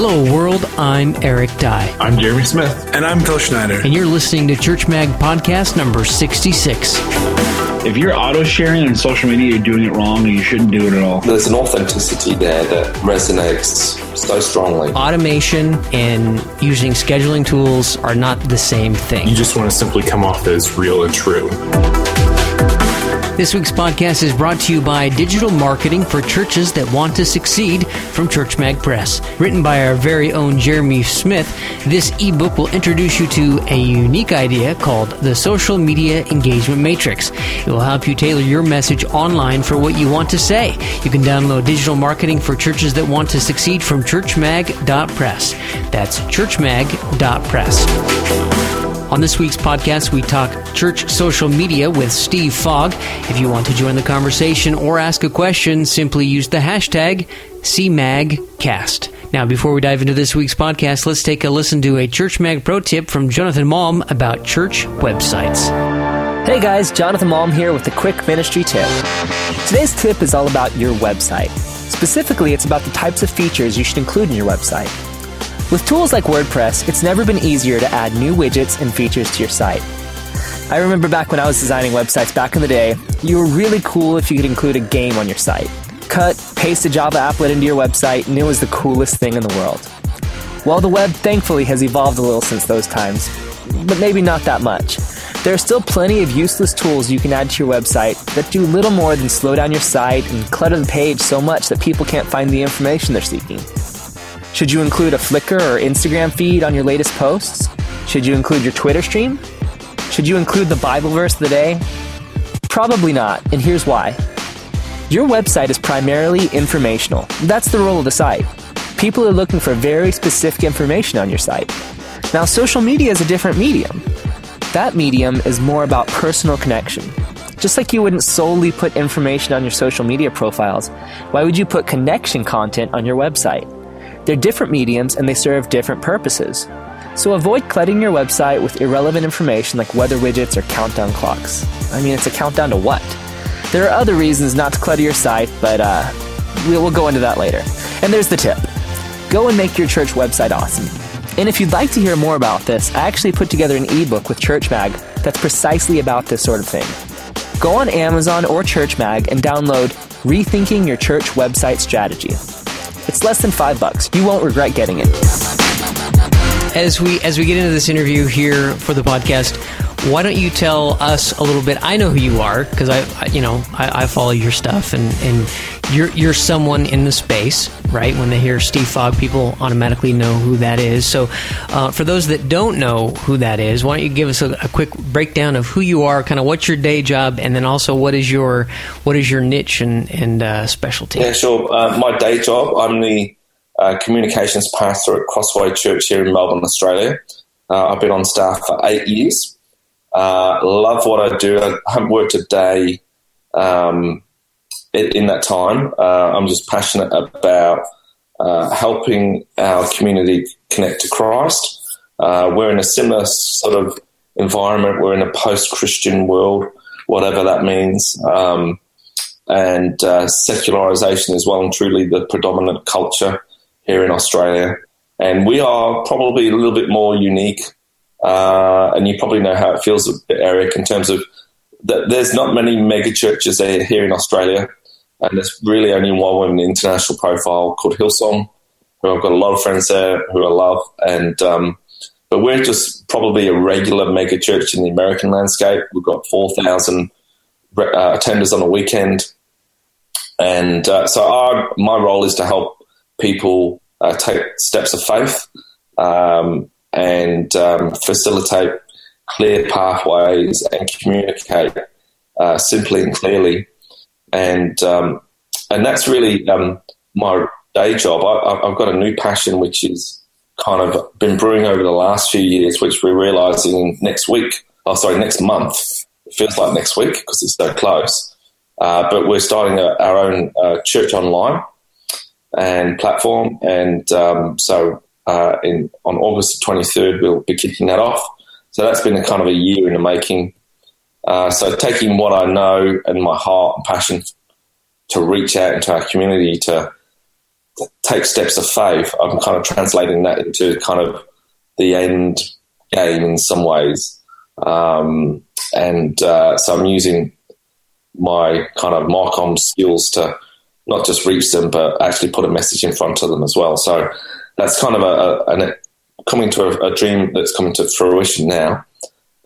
Hello, world. I'm Eric Dye. I'm Jeremy Smith. And I'm Phil Schneider. And you're listening to Church Mag Podcast number 66. If you're auto sharing on social media, you're doing it wrong and you shouldn't do it at all. There's an authenticity there that resonates so strongly. Automation and using scheduling tools are not the same thing. You just want to simply come off as real and true. This week's podcast is brought to you by Digital Marketing for Churches That Want to Succeed from Church Mag Press. Written by our very own Jeremy Smith, this ebook will introduce you to a unique idea called the Social Media Engagement Matrix. It will help you tailor your message online for what you want to say. You can download Digital Marketing for Churches That Want to Succeed from churchmag.press. That's churchmag.press. On this week's podcast, we talk church social media with Steve Fogg. If you want to join the conversation or ask a question, simply use the hashtag CMAGcast. Now, before we dive into this week's podcast, let's take a listen to a Church Mag pro tip from Jonathan Malm about church websites. Hey guys, Jonathan Malm here with a quick ministry tip. Today's tip is all about your website. Specifically, it's about the types of features you should include in your website. With tools like WordPress, it's never been easier to add new widgets and features to your site. I remember back when I was designing websites back in the day, you were really cool if you could include a game on your site. Cut, paste a Java applet into your website, and it was the coolest thing in the world. Well, the web thankfully has evolved a little since those times, but maybe not that much. There are still plenty of useless tools you can add to your website that do little more than slow down your site and clutter the page so much that people can't find the information they're seeking. Should you include a Flickr or Instagram feed on your latest posts? Should you include your Twitter stream? Should you include the Bible verse of the day? Probably not, and here's why. Your website is primarily informational. That's the role of the site. People are looking for very specific information on your site. Now, social media is a different medium. That medium is more about personal connection. Just like you wouldn't solely put information on your social media profiles, why would you put connection content on your website? They're different mediums and they serve different purposes. So avoid cluttering your website with irrelevant information like weather widgets or countdown clocks. I mean, it's a countdown to what? There are other reasons not to clutter your site, but uh, we'll go into that later. And there's the tip go and make your church website awesome. And if you'd like to hear more about this, I actually put together an ebook with Church Mag that's precisely about this sort of thing. Go on Amazon or Church Mag and download Rethinking Your Church Website Strategy. It's less than five bucks. You won't regret getting it. As we as we get into this interview here for the podcast, why don't you tell us a little bit? I know who you are because I, I, you know, I, I, follow your stuff, and and you're you're someone in the space, right? When they hear Steve Fogg, people automatically know who that is. So, uh, for those that don't know who that is, why don't you give us a, a, quick breakdown of who you are, kind of what's your day job, and then also what is your what is your niche and and uh, specialty? Yeah, sure. Uh, my day job, I'm the uh, communications pastor at Crossway Church here in Melbourne, Australia. Uh, I've been on staff for eight years. Uh, love what I do. I haven't worked a day um, in, that time. Uh, I'm just passionate about uh, helping our community connect to Christ. Uh, we're in a similar sort of environment. We're in a post-Christian world, whatever that means. Um, and uh, secularization is well and truly the predominant culture here in Australia. And we are probably a little bit more unique uh, and you probably know how it feels, Eric, in terms of that there's not many mega churches here in Australia, and there's really only one with an international profile called Hillsong, who I've got a lot of friends there who I love, and um, but we're just probably a regular mega church in the American landscape. We've got four thousand uh, attenders on a weekend, and uh, so our my role is to help people uh, take steps of faith. Um, and um, facilitate clear pathways and communicate uh, simply and clearly. And um, and that's really um, my day job. I, have got a new passion, which is kind of been brewing over the last few years, which we're realizing next week. Oh, sorry, next month. It feels like next week because it's so close. Uh, but we're starting a, our own uh, church online and platform, and um, so uh, in on August 23rd, we'll be kicking that off. So that's been a kind of a year in the making. Uh, so taking what I know and my heart and passion to reach out into our community to take steps of faith. I'm kind of translating that into kind of the end game in some ways. Um, and uh, so I'm using my kind of Marcom skills to not just reach them, but actually put a message in front of them as well. So that's kind of a, a, coming to a, a, dream that's coming to fruition now.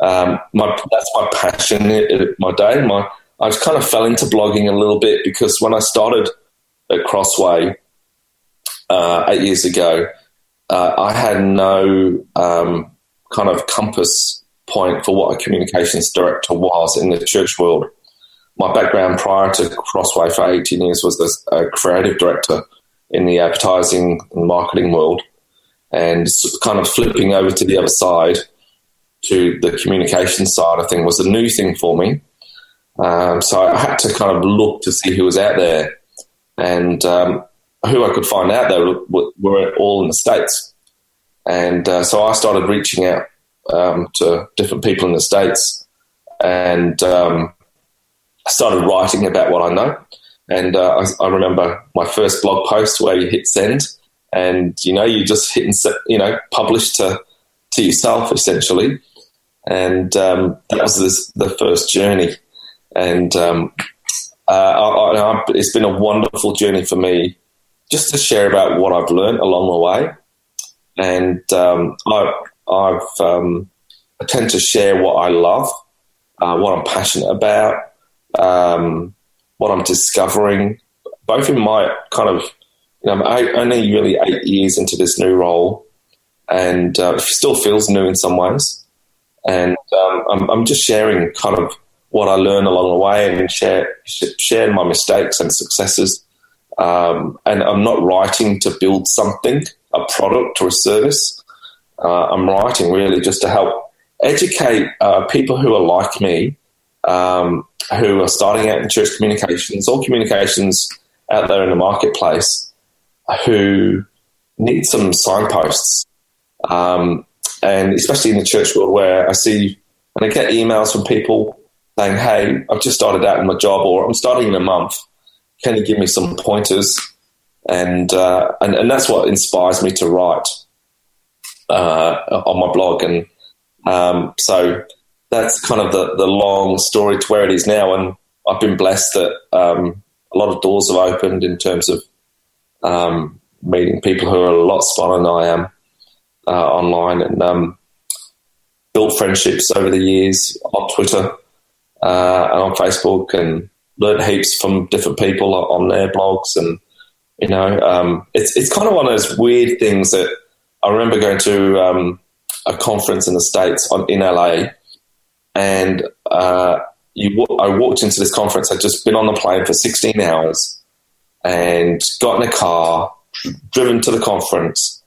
Um, my, that's my passion, my day. My I just kind of fell into blogging a little bit because when I started at Crossway uh, eight years ago, uh, I had no um, kind of compass point for what a communications director was in the church world. My background prior to Crossway for 18 years was as a creative director in the advertising and marketing world, and kind of flipping over to the other side to the communication side of thing was a new thing for me. Um, so I had to kind of look to see who was out there, and um, who I could find out there were, were all in the states. And uh, so I started reaching out um, to different people in the states, and um, started writing about what I know. And uh, I, I, remember my first blog post where you hit send, and you know you just hit and you know publish to to yourself essentially, and um, that was this, the first journey. And um, uh, I, I, it's been a wonderful journey for me just to share about what I've learned along the way. And um, I, I've, um, I tend to share what I love, uh, what I'm passionate about, um, what I'm discovering, both in my kind of, you know, I'm only really eight years into this new role, and uh, it still feels new in some ways. And um, I'm, I'm just sharing kind of what I learn along the way and share share my mistakes and successes. Um, and I'm not writing to build something, a product or a service. Uh, I'm writing really just to help educate uh, people who are like me, um, who are starting out in church communications or communications out there in the marketplace, who need some signposts. Um, and especially in the church world where I see and I get emails from people saying, "Hey, I've just started out in my job, or I'm starting in a month. Can you give me some pointers?" And uh, and, and that's what inspires me to write uh, on my blog, and um, so that's kind of the the long story to where it is now. And I've been blessed that um, a lot of doors have opened in terms of um, meeting people who are a lot smarter than I am uh, online, and um, built friendships over the years on Twitter uh, and on Facebook and learned heaps from different people on their blogs. And, you know, um, it's, it's kind of one of those weird things that I remember going to um, a conference in the States on, in LA and uh, you, I walked into this conference. I'd just been on the plane for 16 hours and got in a car, driven to the conference,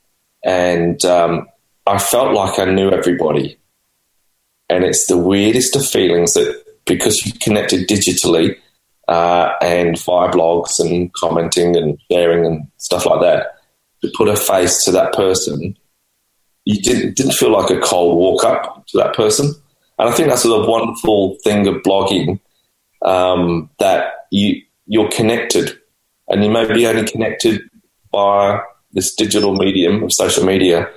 and um, I felt like I knew everybody. And it's the weirdest of feelings that because you connected digitally uh, and via blogs and commenting and sharing and stuff like that, to put a face to that person, you didn't didn't feel like a cold walk up to that person. And I think that's the wonderful thing of blogging um, that you you're connected, and you may be only connected by this digital medium of social media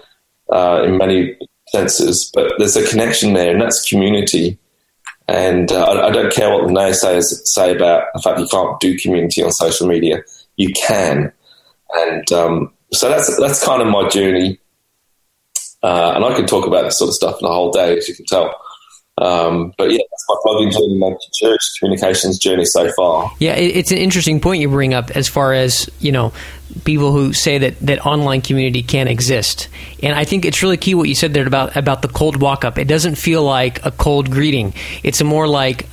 uh, in many senses, but there's a connection there, and that's community and uh, I, I, don't care what the naysayers say about the fact you can't do community on social media. You can, and um, so that's that's kind of my journey. Uh, and I can talk about this sort of stuff for the whole day, as you can tell. Um, but yeah, that's my blogging journey, church communications journey so far. Yeah, it's an interesting point you bring up as far as you know people who say that that online community can't exist, and I think it's really key what you said there about about the cold walk up. It doesn't feel like a cold greeting. It's more like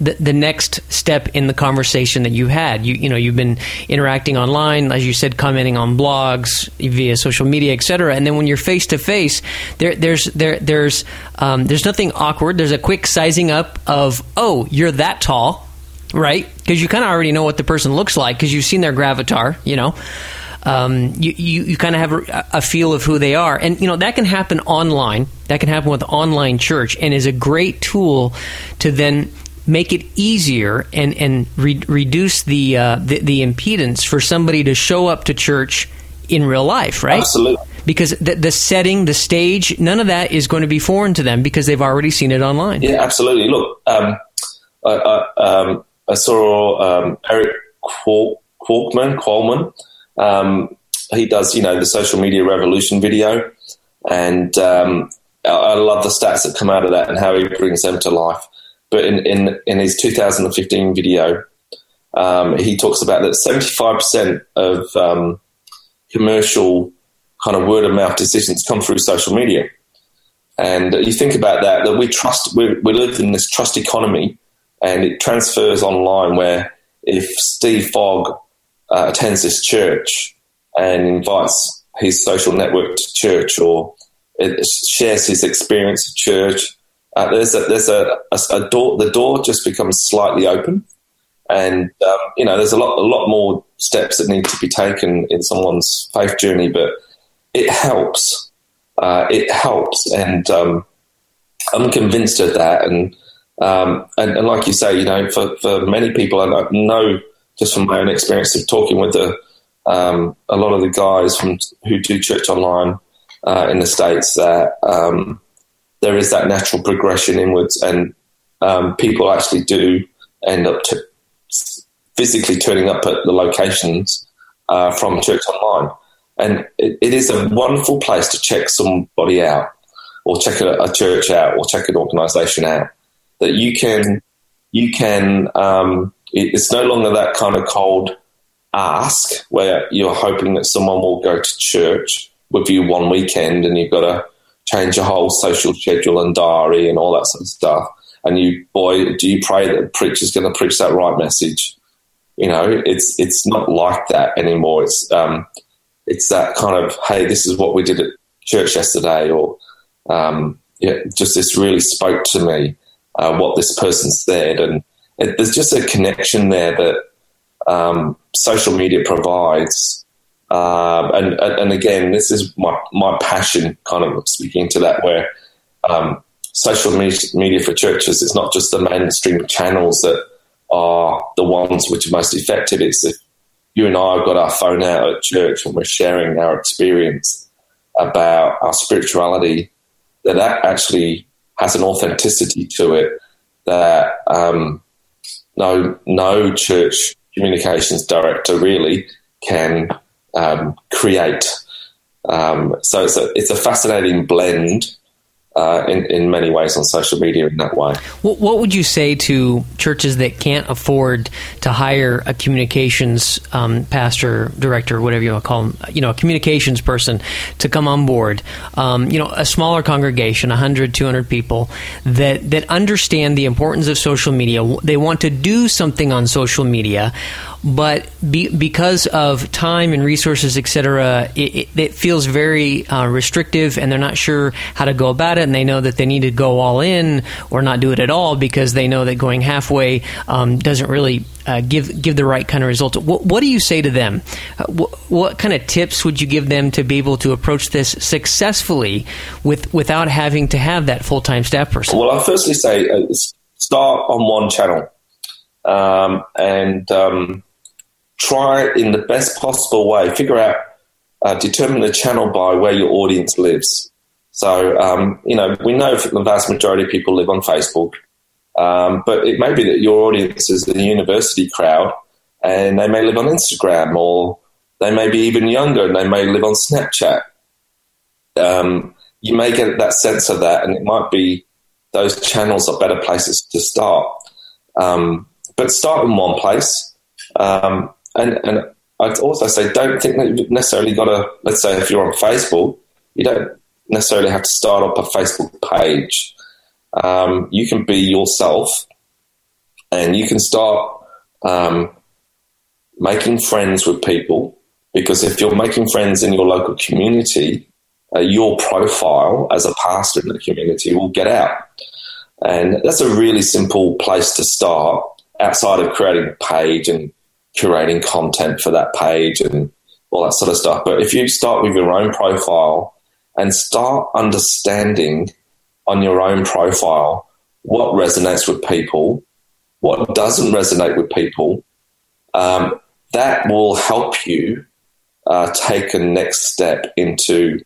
the, the next step in the conversation that you had. You you know you've been interacting online, as you said, commenting on blogs via social media, etc. And then when you're face to face, there there's there there's um, there's nothing awkward. There's a quick sizing up of oh you're that tall, right? Because you kind of already know what the person looks like because you've seen their gravatar, you know. Um, you, you, you kind of have a, a, feel of who they are. And, you know, that can happen online. That can happen with online church and is a great tool to then make it easier and and re- reduce the, uh, the the impedance for somebody to show up to church in real life, right? Absolutely. Because the, the setting, the stage, none of that is going to be foreign to them because they've already seen it online. Yeah, absolutely. Look, um, I, I, um, I saw um, Eric Qual- Qualkman, Qualman. Um, he does, you know, the social media revolution video, and um, I, I love the stats that come out of that and how he brings them to life. But in in, in his 2015 video, um, he talks about that 75% of um, commercial kind of word of mouth decisions come through social media. And you think about that, that we trust, we, we live in this trust economy and it transfers online where if Steve Fogg uh, attends this church and invites his social network to church or shares his experience at church, uh, there's a, there's a, a, a, door, the door just becomes slightly open. And, um, you know, there's a lot, a lot more steps that need to be taken in someone's faith journey, but it helps. Uh, it helps. And, um, I'm convinced of that. And, um, and, and, like you say, you know, for, for many people, I know just from my own experience of talking with the, um, a lot of the guys from who do church online uh, in the states that um, there is that natural progression inwards, and um, people actually do end up physically turning up at the locations uh, from church online, and it, it is a wonderful place to check somebody out, or check a, a church out, or check an organisation out that you can you can um, it's no longer that kind of cold ask where you're hoping that someone will go to church with you one weekend and you've got to change your whole social schedule and diary and all that sort of stuff. And you, boy, do you pray that the preacher's going to preach that right message? You know, it's it's not like that anymore. It's um, it's that kind of hey, this is what we did at church yesterday, or um, yeah, just this really spoke to me uh, what this person said, and it, there's just a connection there that um, social media provides. Um, and, and again, this is my, my passion, kind of speaking to that, where um, social media for churches is not just the mainstream channels that are the ones which are most effective. It's if you and I have got our phone out at church and we're sharing our experience about our spirituality, that that actually has an authenticity to it that um, no no church communications director really can um, create. Um, so it's a it's a fascinating blend uh, in, in many ways on social media in that way. What, would you say to churches that can't afford to hire a communications um, pastor, director, whatever you want to call them, you know, a communications person to come on board? Um, you know, a smaller congregation, 100, 200 people that, that understand the importance of social media. They want to do something on social media but be, because of time and resources, etc., it, it, it, feels very uh, restrictive, and they're not sure how to go about it. And they know that they need to go all in or not do it at all because they know that going halfway um, doesn't really uh, give give the right kind of results. What, what do you say to them? Uh, what, what, kind of tips would you give them to be able to approach this successfully with without having to have that full time staff person? Well, I'll firstly say uh, start on one channel. Um, and um, try in the best possible way, figure out, uh, determine the channel by where your audience lives. So, um, you know, we know the vast majority of people live on Facebook, um, but it may be that your audience is the university crowd and they may live on Instagram or they may be even younger and they may live on Snapchat. Um, you may get that sense of that, and it might be those channels are better places to start. Um, but start in one place. Um, and and I'd also say don't think that you've necessarily got to. Let's say if you're on Facebook, you don't necessarily have to start up a Facebook page. Um, you can be yourself, and you can start um, making friends with people. Because if you're making friends in your local community, uh, your profile as a pastor in the community will get out. And that's a really simple place to start outside of creating a page and curating content for that page and all that sort of stuff. But if you start with your own profile and start understanding on your own profile what resonates with people what doesn't resonate with people, um, that will help you uh, take a next step into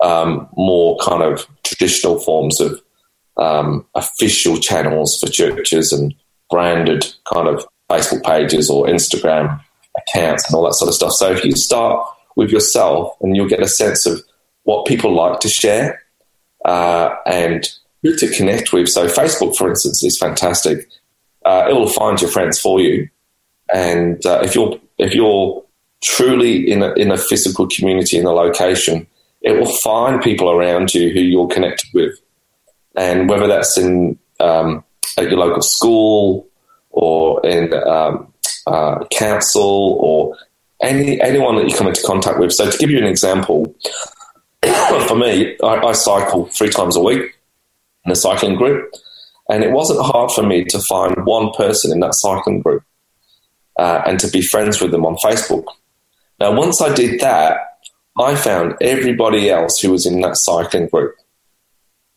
um, more kind of traditional forms of um, official channels for churches and branded kind of Facebook pages or Instagram accounts and all that sort of stuff. So if you start with yourself and you'll get a sense of what people like to share uh, and who to connect with. So Facebook, for instance, is fantastic. Uh, it will find your friends for you, and uh, if you're if you're truly in a, in a physical community in a location, it will find people around you who you're connected with, and whether that's in um, at your local school or in um, uh, council or any anyone that you come into contact with. So to give you an example, for me, I, I cycle three times a week in a cycling group, and it wasn't hard for me to find one person in that cycling group uh, and to be friends with them on Facebook. Now, once I did that, I found everybody else who was in that cycling group.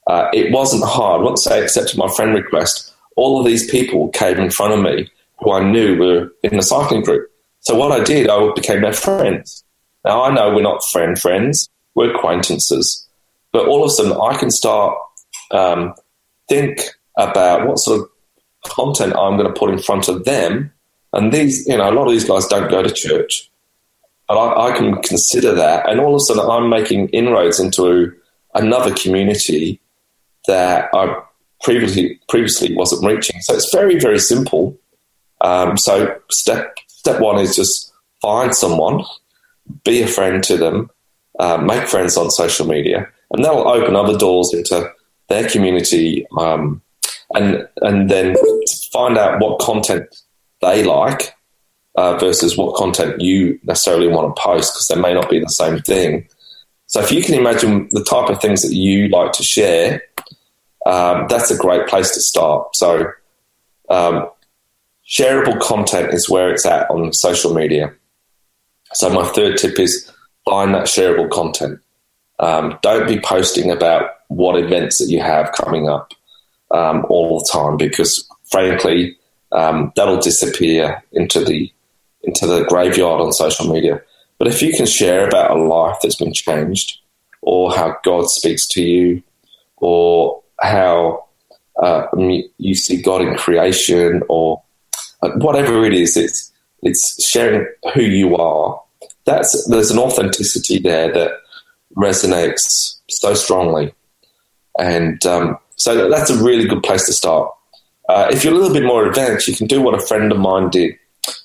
Uh, it wasn't hard. Once I accepted my friend request, all of these people came in front of me who I knew were in the cycling group. So what I did, I became their friends. Now I know we're not friend friends, we're acquaintances, but all of a sudden I can start um, think about what sort of content I'm going to put in front of them. And these, you know, a lot of these guys don't go to church, but I, I can consider that. And all of a sudden I'm making inroads into another community that I previously previously wasn't reaching. So it's very very simple. Um, so step step one is just find someone, be a friend to them, uh, make friends on social media, and that will open other doors into their community, um, and and then find out what content they like uh, versus what content you necessarily want to post because they may not be the same thing. So if you can imagine the type of things that you like to share, um, that's a great place to start. So um, shareable content is where it's at on social media. So my third tip is find that shareable content. Um, don't be posting about what events that you have coming up um, all the time because, frankly, um, that'll disappear into the into the graveyard on social media. But if you can share about a life that's been changed, or how God speaks to you, or how uh, you see God in creation, or uh, whatever it is, it's it's sharing who you are. That's there's an authenticity there that resonates so strongly, and um, so that's a really good place to start. Uh, if you're a little bit more advanced, you can do what a friend of mine did,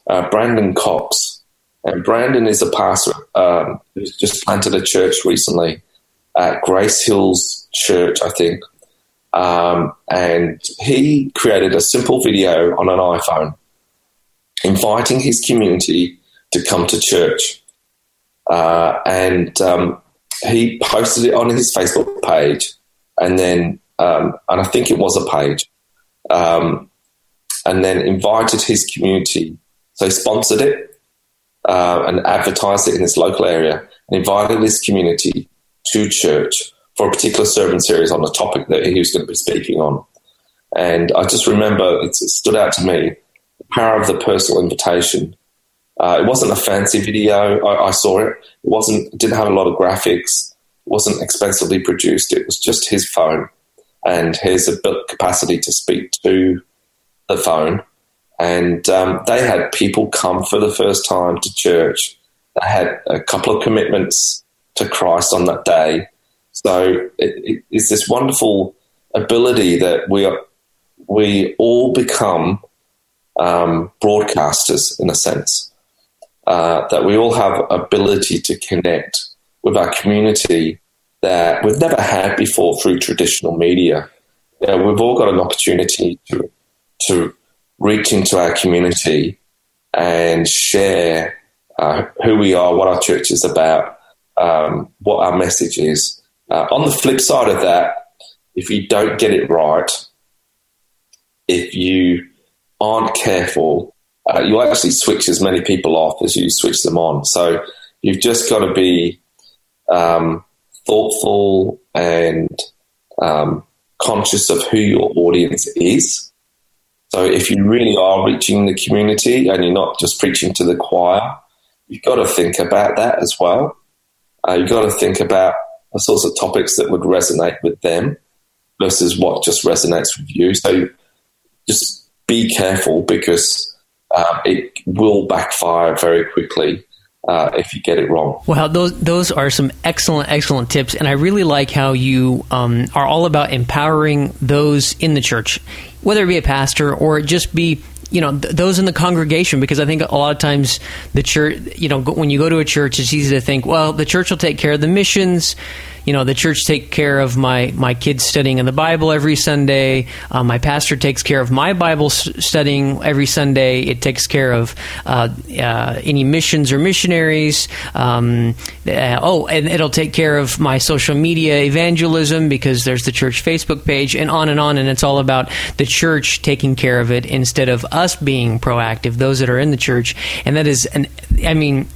uh, Brandon Cox, and Brandon is a pastor um, who's just planted a church recently at Grace Hills Church, I think, um, and he created a simple video on an iPhone inviting his community to come to church. Uh, and um, he posted it on his Facebook page, and then, um, and I think it was a page, um, and then invited his community. So he sponsored it uh, and advertised it in his local area, and invited his community to church for a particular sermon series on the topic that he was going to be speaking on. And I just remember it stood out to me the power of the personal invitation. Uh, it wasn't a fancy video. I, I, saw it. It wasn't. Didn't have a lot of graphics. It wasn't expensively produced. It was just his phone and his capacity to speak to the phone. And um, they had people come for the first time to church. They had a couple of commitments to Christ on that day. So it, it's this wonderful ability that we are, we all become um, broadcasters in a sense. Uh, that we all have ability to connect with our community that we've never had before through traditional media. You know, we've all got an opportunity to to reach into our community and share uh, who we are, what our church is about, um, what our message is. Uh, on the flip side of that, if you don't get it right, if you aren't careful, uh, you actually switch as many people off as you switch them on. So you've just got to be um, thoughtful and um, conscious of who your audience is. So if you really are reaching the community and you're not just preaching to the choir, you've got to think about that as well. Uh, you've got to think about the sorts of topics that would resonate with them versus what just resonates with you. So just be careful because um, it will backfire very quickly uh, if you get it wrong. Well, those those are some excellent, excellent tips, and I really like how you um, are all about empowering those in the church, whether it be a pastor or just be you know th- those in the congregation because I think a lot of times the church you know when you go to a church it's easy to think well the church will take care of the missions you know the church take care of my my kids studying in the Bible every Sunday. Uh, my pastor takes care of my Bible studying every Sunday. It takes care of uh, uh, any missions or missionaries. Um, uh, oh and it'll take care of my social media evangelism because there's the church Facebook page and on and on. And it's all about the church taking care of it instead of us us being proactive, those that are in the church, and that is, an, I mean,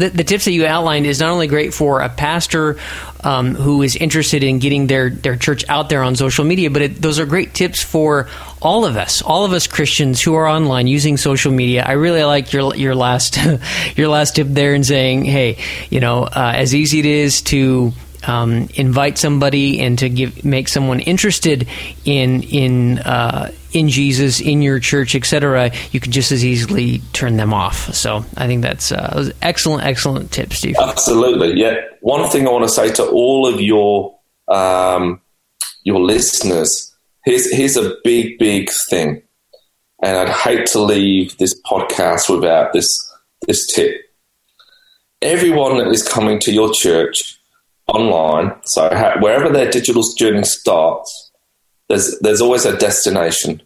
the, the, tips that you outlined is not only great for a pastor um, who is interested in getting their, their church out there on social media, but it, those are great tips for all of us, all of us Christians who are online using social media. I really like your your last your last tip there in saying, hey, you know, uh, as easy it is to um, invite somebody and to give make someone interested in in uh, in Jesus in your church, etc., you can just as easily turn them off. So I think that's uh, excellent, excellent tip, Steve. Absolutely, yeah. One thing I want to say to all of your um, your listeners here's here's a big, big thing, and I'd hate to leave this podcast without this this tip. Everyone that is coming to your church online, so wherever their digital journey starts, there's there's always a destination,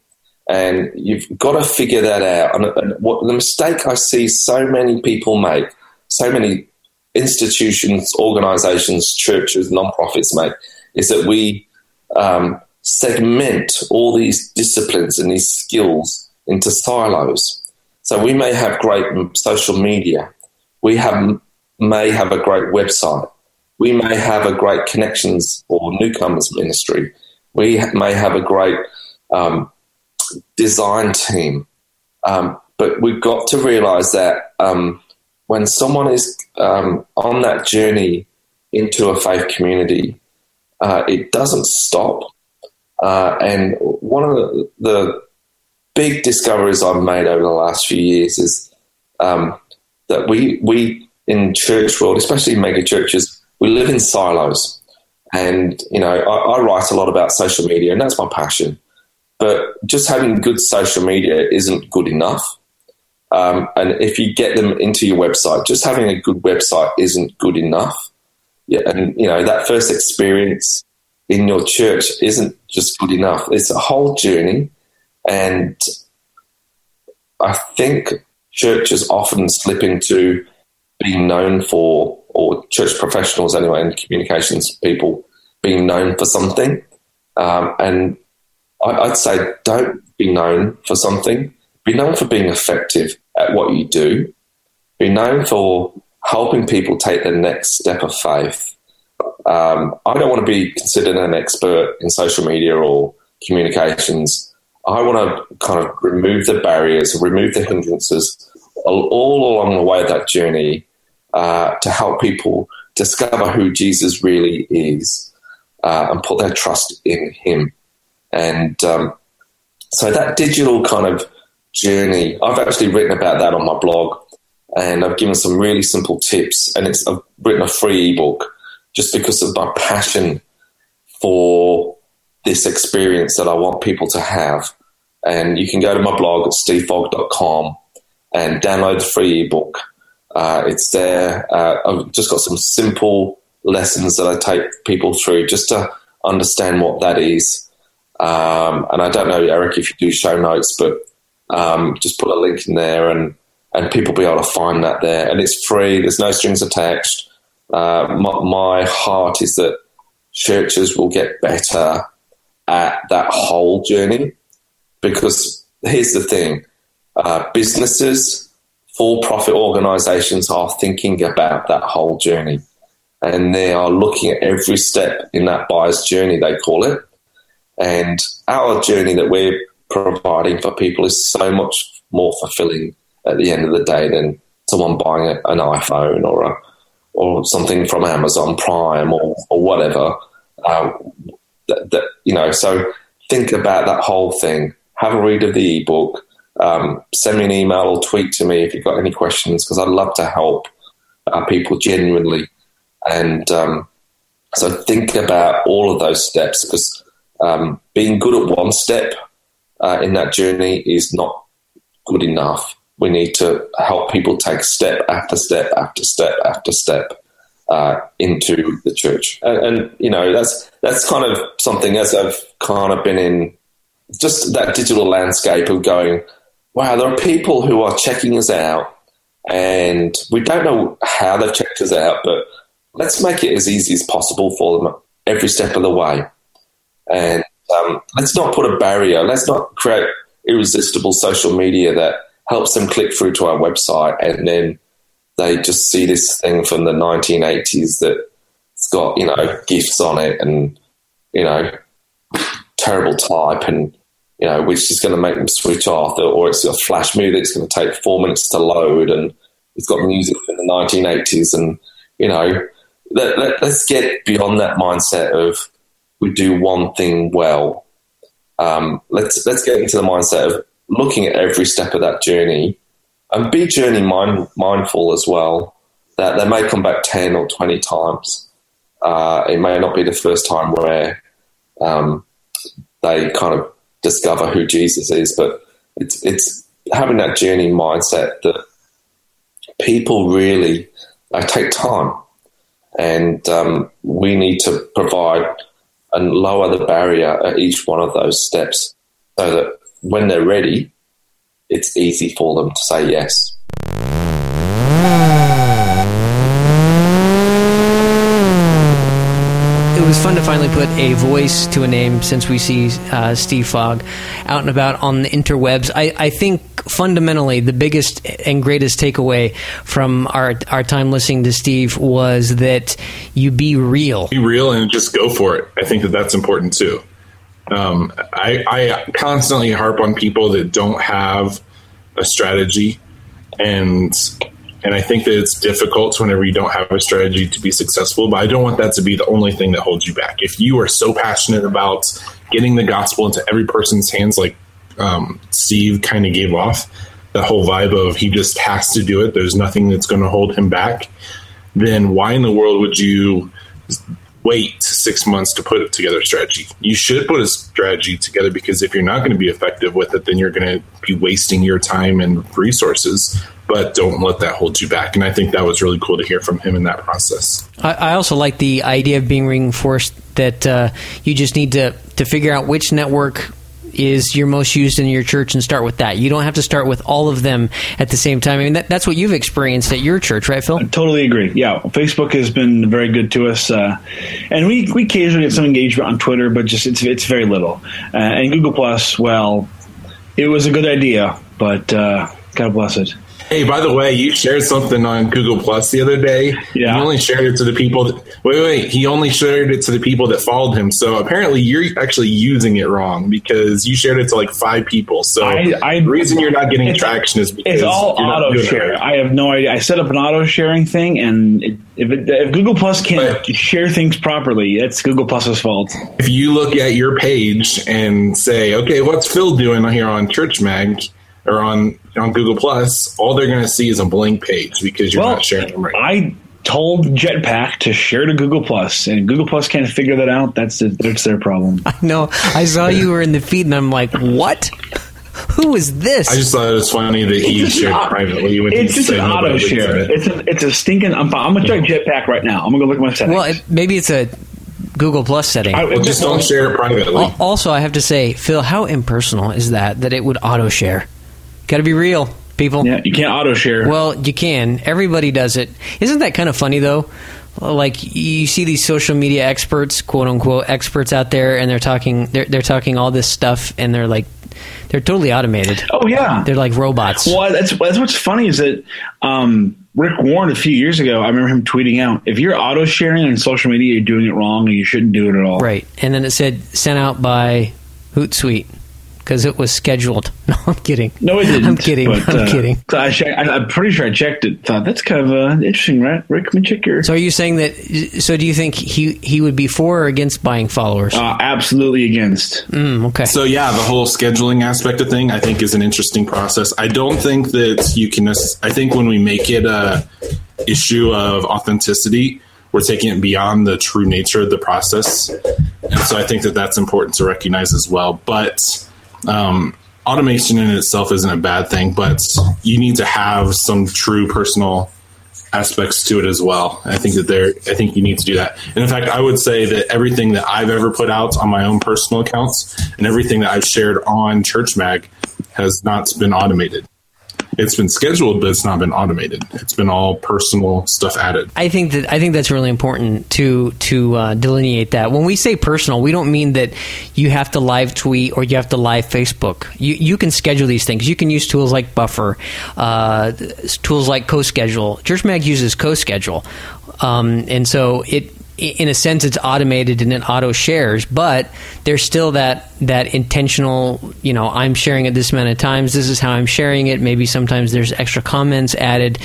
and you've got to figure that out. And, and what the mistake I see so many people make, so many institutions, organisations, churches, non-profits make, is that we um, segment all these disciplines and these skills into silos. So we may have great social media, we have may have a great website, we may have a great connections or newcomers ministry. We may have a great um, design team. Um, but we've got to realize that um, when someone is um, on that journey into a faith community, uh, it doesn't stop. Uh, and one of the, the, big discoveries I've made over the last few years is um, that we, we in church world, especially mega churches, we live in silos. And, you know, I, I write a lot about social media, and that's my passion. But just having good social media isn't good enough. Um, and if you get them into your website, just having a good website isn't good enough. Yeah, and you know that first experience in your church isn't just good enough. It's a whole journey, and I think churches often slip into being known for or church professionals anyway, and communications people being known for something. Um, and I, would say don't be known for something. Be known for being effective at what you do. Be known for helping people take the next step of faith. Um, I don't want to be considered an expert in social media or communications. I want to kind of remove the barriers, remove the hindrances all, all along the way of that journey uh, to help people discover who Jesus really is uh, and put their trust in Him. And um, so that digital kind of journey, I've actually written about that on my blog, and I've given some really simple tips. And it's I've written a free ebook just because of my passion for this experience that I want people to have. And you can go to my blog at stevefogg.com and download the free ebook. Uh, it's there. Uh, I've just got some simple lessons that I take people through just to understand what that is. Um, and I don't know, Eric, if you do show notes, but um, just put a link in there and, and people be able to find that there. And it's free, there's no strings attached. Uh, my, my heart is that churches will get better at that whole journey because here's the thing uh, businesses for profit organizations are thinking about that whole journey and they are looking at every step in that buyer's journey, they call it. And our journey that we're providing for people is so much more fulfilling at the end of the day than someone buying an iPhone or a or something from Amazon Prime or, or whatever. Um, that, that, you know, so think about that whole thing. Have a read of the ebook. Um, send me an email or tweet to me if you've got any questions because I'd love to help uh, people genuinely. And um, so think about all of those steps because um, being good at one step uh, in that journey is not good enough. We need to help people take step after step after step after step uh, into the church, and, and, you know that's that's kind of something as I've kind of been in just that digital landscape of going, wow, there are people who are checking us out, and we don't know how they've checked us out, but let's make it as easy as possible for them every step of the way, and um, let's not put a barrier. Let's not create irresistible social media that helps them click through to our website and then they just see this thing from the 1980s that it's got you know gifts on it and you know terrible type and you know which is going to make them switch off or it's a flash movie that's going to take four minutes to load and it's got music from the 1980s and you know let, let, let's get beyond that mindset of we do one thing well um, let's let's get into the mindset of looking at every step of that journey and be journey mind, mindful as well. That they may come back ten or twenty times. Uh, it may not be the first time where um, they kind of discover who Jesus is, but it's it's having that journey mindset that people really uh, take time, and um, we need to provide and lower the barrier at each one of those steps, so that when they're ready, it's easy for them to say yes. It was fun to finally put a voice to a name since we see uh, Steve Fogg out and about on the interwebs. I, I, think fundamentally the biggest and greatest takeaway from our our time listening to Steve was that you be real. Be real and just go for it. I think that that's important too. Um, I, I constantly harp on people that don't have a strategy, and and I think that it's difficult whenever you don't have a strategy to be successful. But I don't want that to be the only thing that holds you back. If you are so passionate about getting the gospel into every person's hands, like um, Steve kind of gave off, the whole vibe of he just has to do it. There's nothing that's going to hold him back. Then why in the world would you wait six months to put together a strategy. You should put a strategy together because if you're not going to be effective with it, then you're going to be wasting your time and resources. But don't let that hold you back. And I think that was really cool to hear from him in that process. I, I also like the idea of being reinforced that uh, you just need to, to figure out which network is your most used in your church and start with that. You don't have to start with all of them at the same time. I mean, that, that's what you've experienced at your church, right, Phil? I totally agree. Yeah, Facebook has been very good to us, uh, and we we occasionally get some engagement on Twitter, but just it's it's very little. Uh, and Google Plus, well, it was a good idea, but uh, God bless it. Hey, by the way, you shared something on Google Plus the other day. Yeah. You only shared it to the people. That, wait, wait. He only shared it to the people that followed him. So apparently, you're actually using it wrong because you shared it to like five people. So I, I, the reason you're not getting traction is because it's all auto share. I have no idea. I set up an auto sharing thing, and it, if, it, if Google Plus can't but, share things properly, it's Google Plus's fault. If you look at your page and say, "Okay, what's Phil doing here on Church Mag?" or on on Google Plus, all they're going to see is a blank page because you're well, not sharing them right. I told Jetpack to share to Google Plus, and Google Plus can't figure that out. That's that's their problem. I know. I saw you were in the feed, and I'm like, what? Who is this? I just thought it was funny that he shared an, privately. When it's just an auto share. It. It's a, it's a stinking. I'm, I'm gonna check Jetpack right now. I'm gonna go look at my settings. Well, it, maybe it's a Google Plus setting. I, well, just don't share it privately. Also, I have to say, Phil, how impersonal is that? That it would auto share. Got to be real, people. Yeah, you can't auto share. Well, you can. Everybody does it. Isn't that kind of funny though? Like you see these social media experts, quote unquote experts out there, and they're talking. They're they're talking all this stuff, and they're like, they're totally automated. Oh yeah, they're like robots. Well, that's that's what's funny is that um, Rick Warren a few years ago, I remember him tweeting out, "If you're auto sharing on social media, you're doing it wrong, and you shouldn't do it at all." Right, and then it said sent out by Hootsuite because it was scheduled. No, I'm kidding. No, it didn't. I'm kidding. but, I'm uh, kidding. so I check, I, I'm pretty sure I checked it. Thought that's kind of uh, interesting, right? Rick can check your. So are you saying that? So do you think he he would be for or against buying followers? Uh, absolutely against. Mm, okay. So yeah, the whole scheduling aspect of thing I think is an interesting process. I don't think that you can. I think when we make it a issue of authenticity, we're taking it beyond the true nature of the process, and so I think that that's important to recognize as well. But um, automation in itself isn't a bad thing, but you need to have some true personal aspects to it as well. I think that there, I think you need to do that. And in fact, I would say that everything that I've ever put out on my own personal accounts and everything that I've shared on Church Mag has not been automated. It's been scheduled, but it's not been automated. It's been all personal stuff added. I think that I think that's really important to to uh, delineate that. When we say personal, we don't mean that you have to live tweet or you have to live Facebook. You you can schedule these things. You can use tools like Buffer, uh, tools like CoSchedule. Church Mag uses CoSchedule, um, and so it. In a sense, it's automated and it auto shares, but there's still that that intentional. You know, I'm sharing it this amount of times. This is how I'm sharing it. Maybe sometimes there's extra comments added,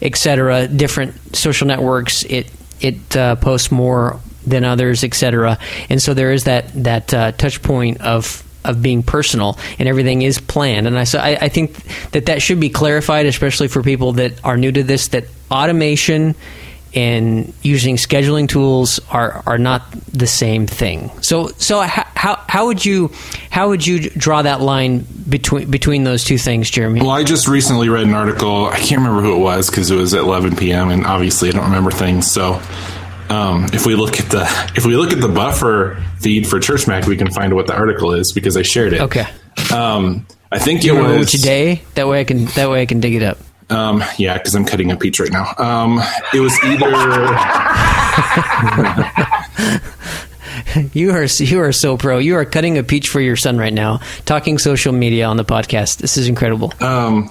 etc. Different social networks, it it uh, posts more than others, etc. And so there is that that uh, touch point of of being personal, and everything is planned. And I so I, I think that that should be clarified, especially for people that are new to this. That automation and using scheduling tools are, are not the same thing. So so how, how how would you how would you draw that line between between those two things, Jeremy? Well, I just recently read an article. I can't remember who it was because it was at 11 p.m. and obviously I don't remember things. So um, if we look at the if we look at the buffer feed for Church Mag, we can find what the article is because I shared it. Okay. Um, I think You it was which day? That way I can that way I can dig it up. Um, yeah, because I'm cutting a peach right now. Um, it was either You are you are so pro. You are cutting a peach for your son right now, talking social media on the podcast. This is incredible. um,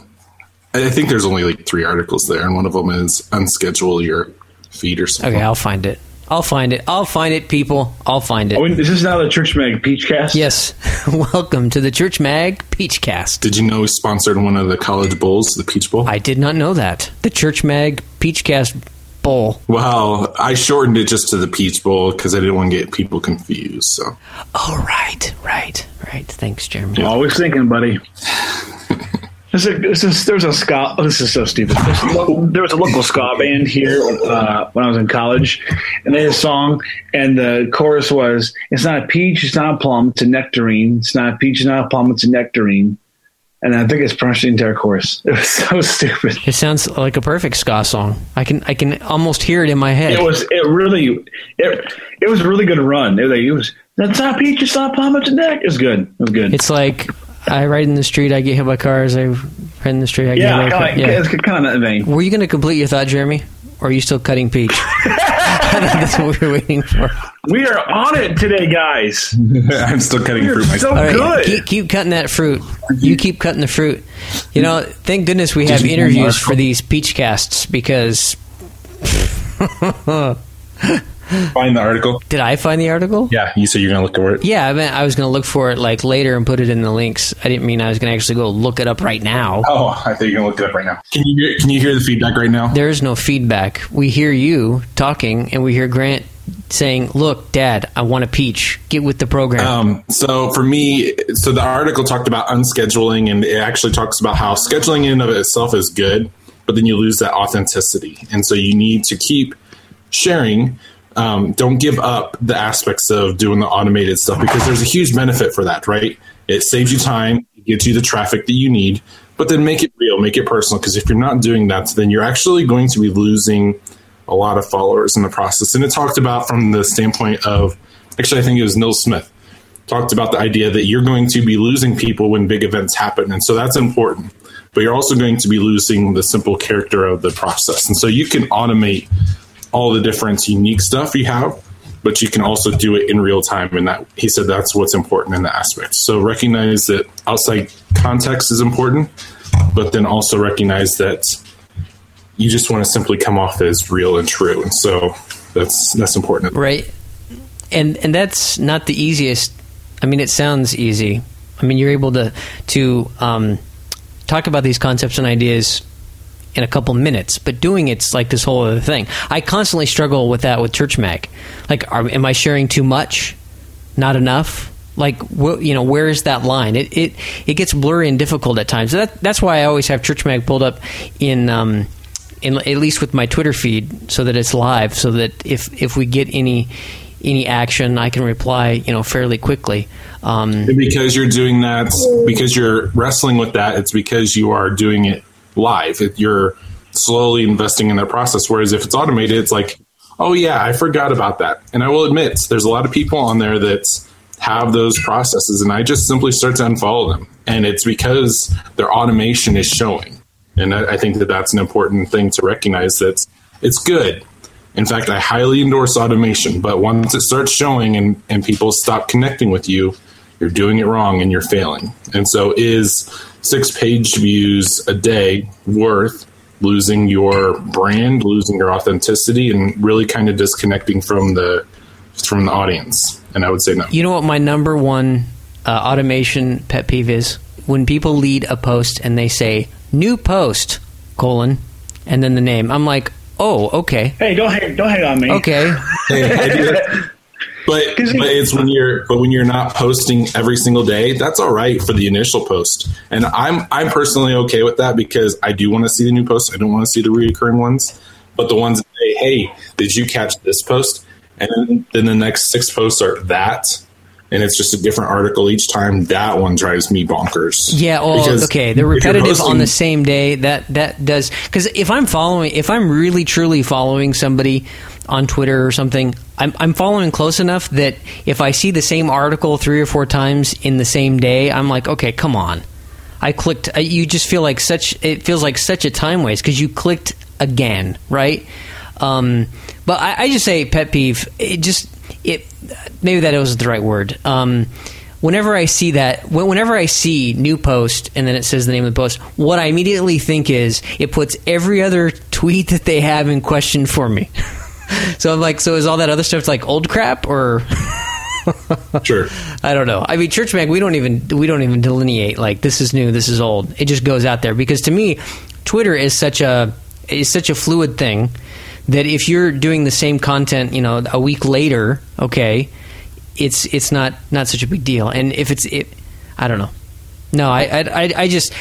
I think there's only like three articles there, and one of them is unschedule your feed or something. Okay, I'll find it. I'll find it. I'll find it, people. I'll find it. Oh, is this now the Church Mag Peachcast? Yes. Welcome to the Church Mag Peachcast. Did you know we sponsored one of the college bowls, the Peach Bowl? I did not know that. The Church Mag Peachcast Bowl. well, I shortened it just to the Peach Bowl because I didn't want to get people confused. So Oh, right, right, right. Thanks, Jeremy. Always thinking, buddy. Is, this is, there's a ska. Oh, this is so stupid. There's local- There was a local ska band here uh, when I was in college, and they had a song, and the chorus was, "It's not a peach, it's not a plum, it's a nectarine. It's not a peach, it's not a plum, it's a nectarine." And I think it's pretty much the entire chorus. It was so stupid. It sounds like a perfect ska song. I can I can almost hear it in my head. It was. It really. It, it was a really good run. It was. Like, it was that's not a peach, it's not a plum, it's a neck. It was good. It was good. It's like I ride in the street, I get hit by cars. I ride in the street, I get yeah, hit by cars. of, it's kind of that vein. Were you going to complete your thought, Jeremy? Or are you still cutting peach? That's what we were waiting for. We are on it today, guys. I'm still cutting We're fruit so myself. All right, good. keep, keep cutting that fruit. You keep cutting the fruit. You know, thank goodness we have interviews for these peach casts because Find the article. did I find the article? Yeah, you said you're gonna look for it. Yeah, I meant I was going to look for it like later and put it in the links. I didn't mean I was going to actually go look it up right now. Oh, I thought you're gonna look it up right now. Can you hear, can you hear the feedback right now? There is no feedback. We hear you talking, and we hear Grant saying, "Look, Dad, I want a peach. Get with the program." Um, so for me, so the article talked about unscheduling, and it actually talks about how scheduling in and of itself is good, but then you lose that authenticity, and so you need to keep sharing. Um, don't give up the aspects of doing the automated stuff because there's a huge benefit for that, right? It saves you time, it gets you the traffic that you need, but then make it real, make it personal. Because if you're not doing that, then you're actually going to be losing a lot of followers in the process. And it talked about from the standpoint of, actually, I think it was Neil Smith talked about the idea that you're going to be losing people when big events happen. And so that's important. But you're also going to be losing the simple character of the process. And so you can automate all the different unique stuff you have, but you can also do it in real time. And that he said that's what's important in the aspect. So recognize that outside context is important, but then also recognize that you just want to simply come off as real and true. And so that's that's important. right and and that's not the easiest i mean it sounds easy I mean, you're able to to um, talk about these concepts and ideas in a couple minutes, but doing it's like this whole other thing. I constantly struggle with that with Church Mag. Like, are, am I sharing too much? Not enough? Like, wh- you know, where is that line? It it it gets blurry and difficult at times. That, that's why I always have Church Mag pulled up in. Um, in, at least with my Twitter feed, so that it's live, so that if if we get any any action, I can reply, you know, fairly quickly. Um, because you're doing that, because you're wrestling with that, it's because you are doing it live. It, you're slowly investing in that process. Whereas if it's automated, it's like, oh yeah, I forgot about that. And I will admit, there's a lot of people on there that have those processes, and I just simply start to unfollow them. And it's because their automation is showing. And I, I think that that's an important thing to recognize that it's good. In fact, I highly endorse automation, but once it starts showing and, and people stop connecting with you, you're doing it wrong and you're failing. And so, is six page views a day worth losing your brand, losing your authenticity, and really kind of disconnecting from the from the audience? And I would say no. You know what my number one uh, automation pet peeve is when people lead a post and they say new post colon and then the name. I'm like, oh, okay, Hey, don't hang, don't hang on me. okay. But but it's when you're but when you're not posting every single day, that's all right for the initial post. And I'm I'm personally okay with that because I do want to see the new posts. I don't want to see the reoccurring ones. But the ones that say, "Hey, did you catch this post?" And then, then the next six posts are that, and it's just a different article each time. That one drives me bonkers. Yeah, oh, well, okay, they're if you're repetitive on the same day. That that does because if I'm following, if I'm really truly following somebody on Twitter or something, I'm I'm following close enough that if I see the same article three or four times in the same day, I'm like, okay, come on. I clicked. You just feel like such. It feels like such a time waste because you clicked again, right? Um, but I, I just say pet peeve. It just it maybe that wasn't the right word. Um, whenever I see that, whenever I see new post and then it says the name of the post, what I immediately think is it puts every other tweet that they have in question for me. so I'm like, so is all that other stuff like old crap or? Sure. I don't know. I mean, Church Mag, we don't even we don't even delineate like this is new, this is old. It just goes out there because to me, Twitter is such a is such a fluid thing that if you're doing the same content, you know, a week later, okay, it's it's not not such a big deal. And if it's it, I don't know. No, I I I, I just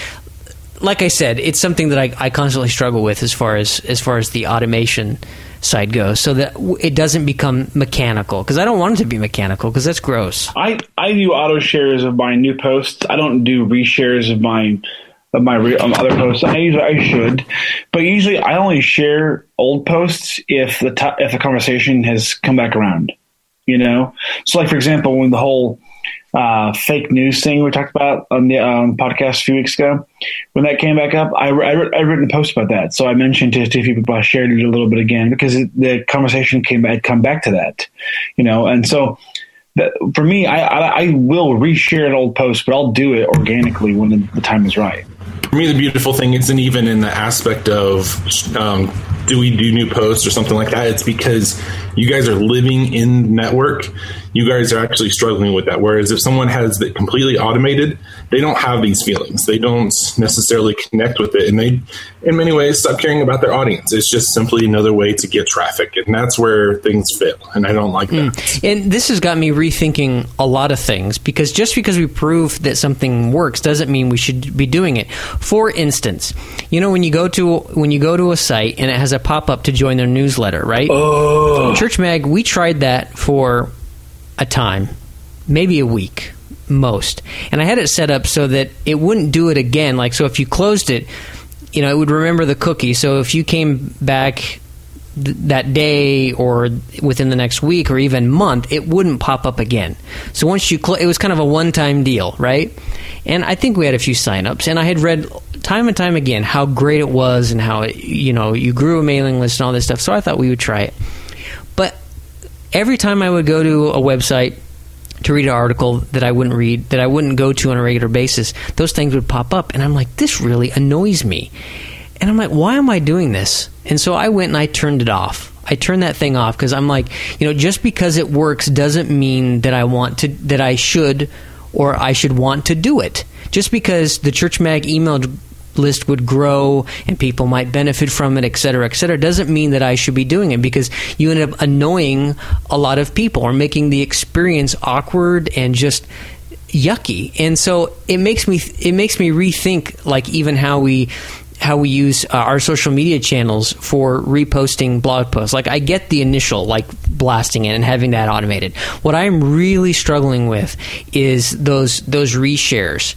like I said, it's something that I, I constantly struggle with as far as as far as the automation side goes, so that it doesn't become mechanical. Because I don't want it to be mechanical, because that's gross. I, I do auto shares of my new posts. I don't do reshares of my of my re, um, other posts. I usually I should, but usually I only share old posts if the if the conversation has come back around. You know, so like for example, when the whole uh, fake news thing we talked about on the um, podcast a few weeks ago, when that came back up, I, I, I written a post about that. So I mentioned to, a few people, I shared it a little bit again because it, the conversation came had come back to that, you know, and so that, for me, I, I, I will reshare an old post, but I'll do it organically when the, the time is right. For me, the beautiful thing isn't even in the aspect of um, do we do new posts or something like that. It's because you guys are living in network. You guys are actually struggling with that. Whereas if someone has it completely automated, they don't have these feelings. They don't necessarily connect with it, and they, in many ways, stop caring about their audience. It's just simply another way to get traffic, and that's where things fail. And I don't like that. Hmm. And this has got me rethinking a lot of things because just because we prove that something works doesn't mean we should be doing it. For instance, you know when you go to when you go to a site and it has a pop up to join their newsletter, right? Oh. Church Mag, we tried that for a time, maybe a week most. And I had it set up so that it wouldn't do it again. Like so if you closed it, you know, it would remember the cookie. So if you came back th- that day or within the next week or even month, it wouldn't pop up again. So once you, cl- it was kind of a one-time deal, right? And I think we had a few signups, and I had read time and time again how great it was and how it, you know you grew a mailing list and all this stuff. So I thought we would try it. Every time I would go to a website to read an article that I wouldn't read, that I wouldn't go to on a regular basis, those things would pop up, and I'm like, this really annoys me. And I'm like, why am I doing this? And so I went and I turned it off. I turned that thing off because I'm like, you know, just because it works doesn't mean that I want to, that I should or I should want to do it. Just because the Church Mag email list would grow and people might benefit from it, et cetera, et cetera, doesn't mean that I should be doing it because you end up annoying a lot of people or making the experience awkward and just yucky. And so it makes me it makes me rethink like even how we how we use uh, our social media channels for reposting blog posts. Like I get the initial like blasting it and having that automated. What I'm really struggling with is those those reshares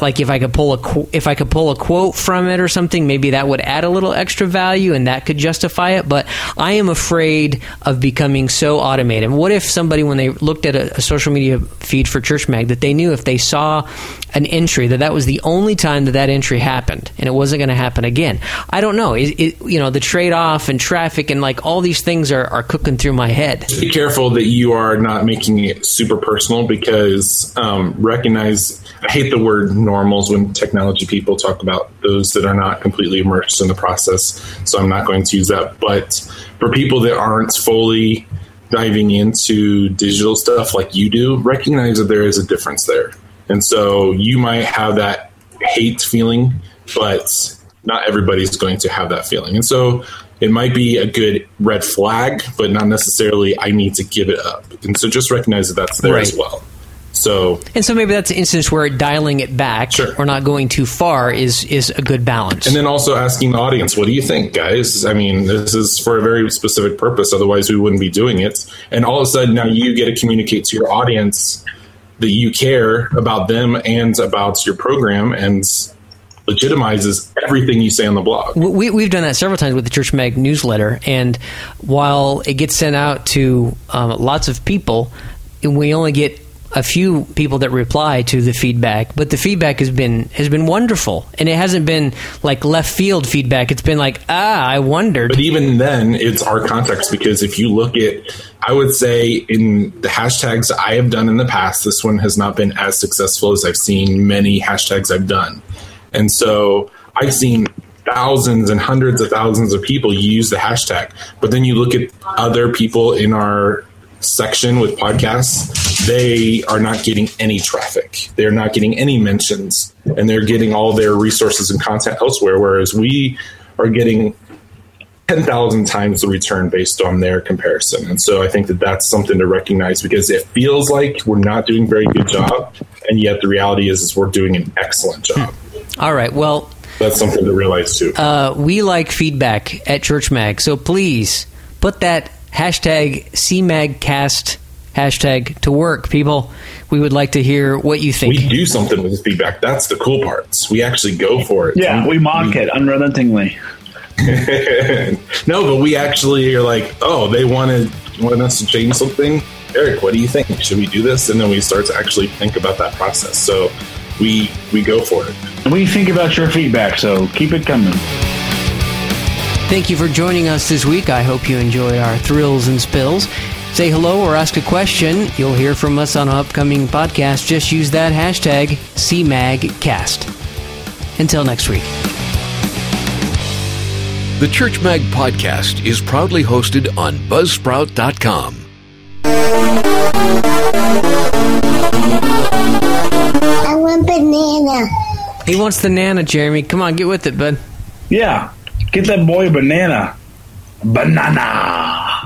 like if I could pull a if I could pull a quote from it or something, maybe that would add a little extra value and that could justify it. But I am afraid of becoming so automated. What if somebody, when they looked at a, a social media feed for Church Mag, that they knew if they saw an entry that that was the only time that that entry happened and it wasn't going to happen again? I don't know. It, it, you know, the trade off and traffic and like all these things are, are cooking through my head. Be careful that you are not making it super personal because um, recognize. I hate the word normals when technology people talk about those that are not completely immersed in the process. So I'm not going to use that. But for people that aren't fully diving into digital stuff like you do, recognize that there is a difference there. And so you might have that hate feeling, but not everybody's going to have that feeling. And so it might be a good red flag, but not necessarily I need to give it up. And so just recognize that that's there right. as well. So and so maybe that's an instance where dialing it back sure. or not going too far is is a good balance. And then also asking the audience, what do you think, guys? I mean, this is for a very specific purpose. Otherwise, we wouldn't be doing it. And all of a sudden, now you get to communicate to your audience that you care about them and about your program and legitimizes everything you say on the blog. We, we've done that several times with the Church Mag newsletter, and while it gets sent out to um, lots of people, we only get a few people that reply to the feedback, but the feedback has been has been wonderful, and it hasn't been like left field feedback. It's been like, ah, I wondered. But even then, it's our context because if you look at, I would say in the hashtags I have done in the past, this one has not been as successful as I've seen many hashtags I've done, and so I've seen thousands and hundreds of thousands of people use the hashtag. But then you look at other people in our section with podcasts, they are not getting any traffic. They're not getting any mentions, and they're getting all their resources and content elsewhere. Whereas we are getting 10,000 times the return based on their comparison. And so I think that that's something to recognize because it feels like we're not doing a very good job. And yet the reality is, is we're doing an excellent job. All right. Well, that's something to realize too. Uh, we like feedback at Church Mag. So please put that hashtag CMAGcast hashtag to work, people. We would like to hear what you think. We do something with feedback. That's the cool parts. We actually go for it. Yeah, we mock we, it unrelentingly. no, but we actually are like, oh, they wanted want us to change something. Eric, what do you think? Should we do this? And then we start to actually think about that process. So we we go for it. And we think about your feedback. So keep it coming. Thank you for joining us this week. I hope you enjoyed our thrills and spills. Say hello or ask a question. You'll hear from us on an upcoming podcast. Just use that hashtag CMAGcast. Until next week. The Church Mag podcast is proudly hosted on Buzzsprout.com. I want banana. He wants the nana, Jeremy. Come on, get with it, bud. Yeah. Get that boy a banana. Banana.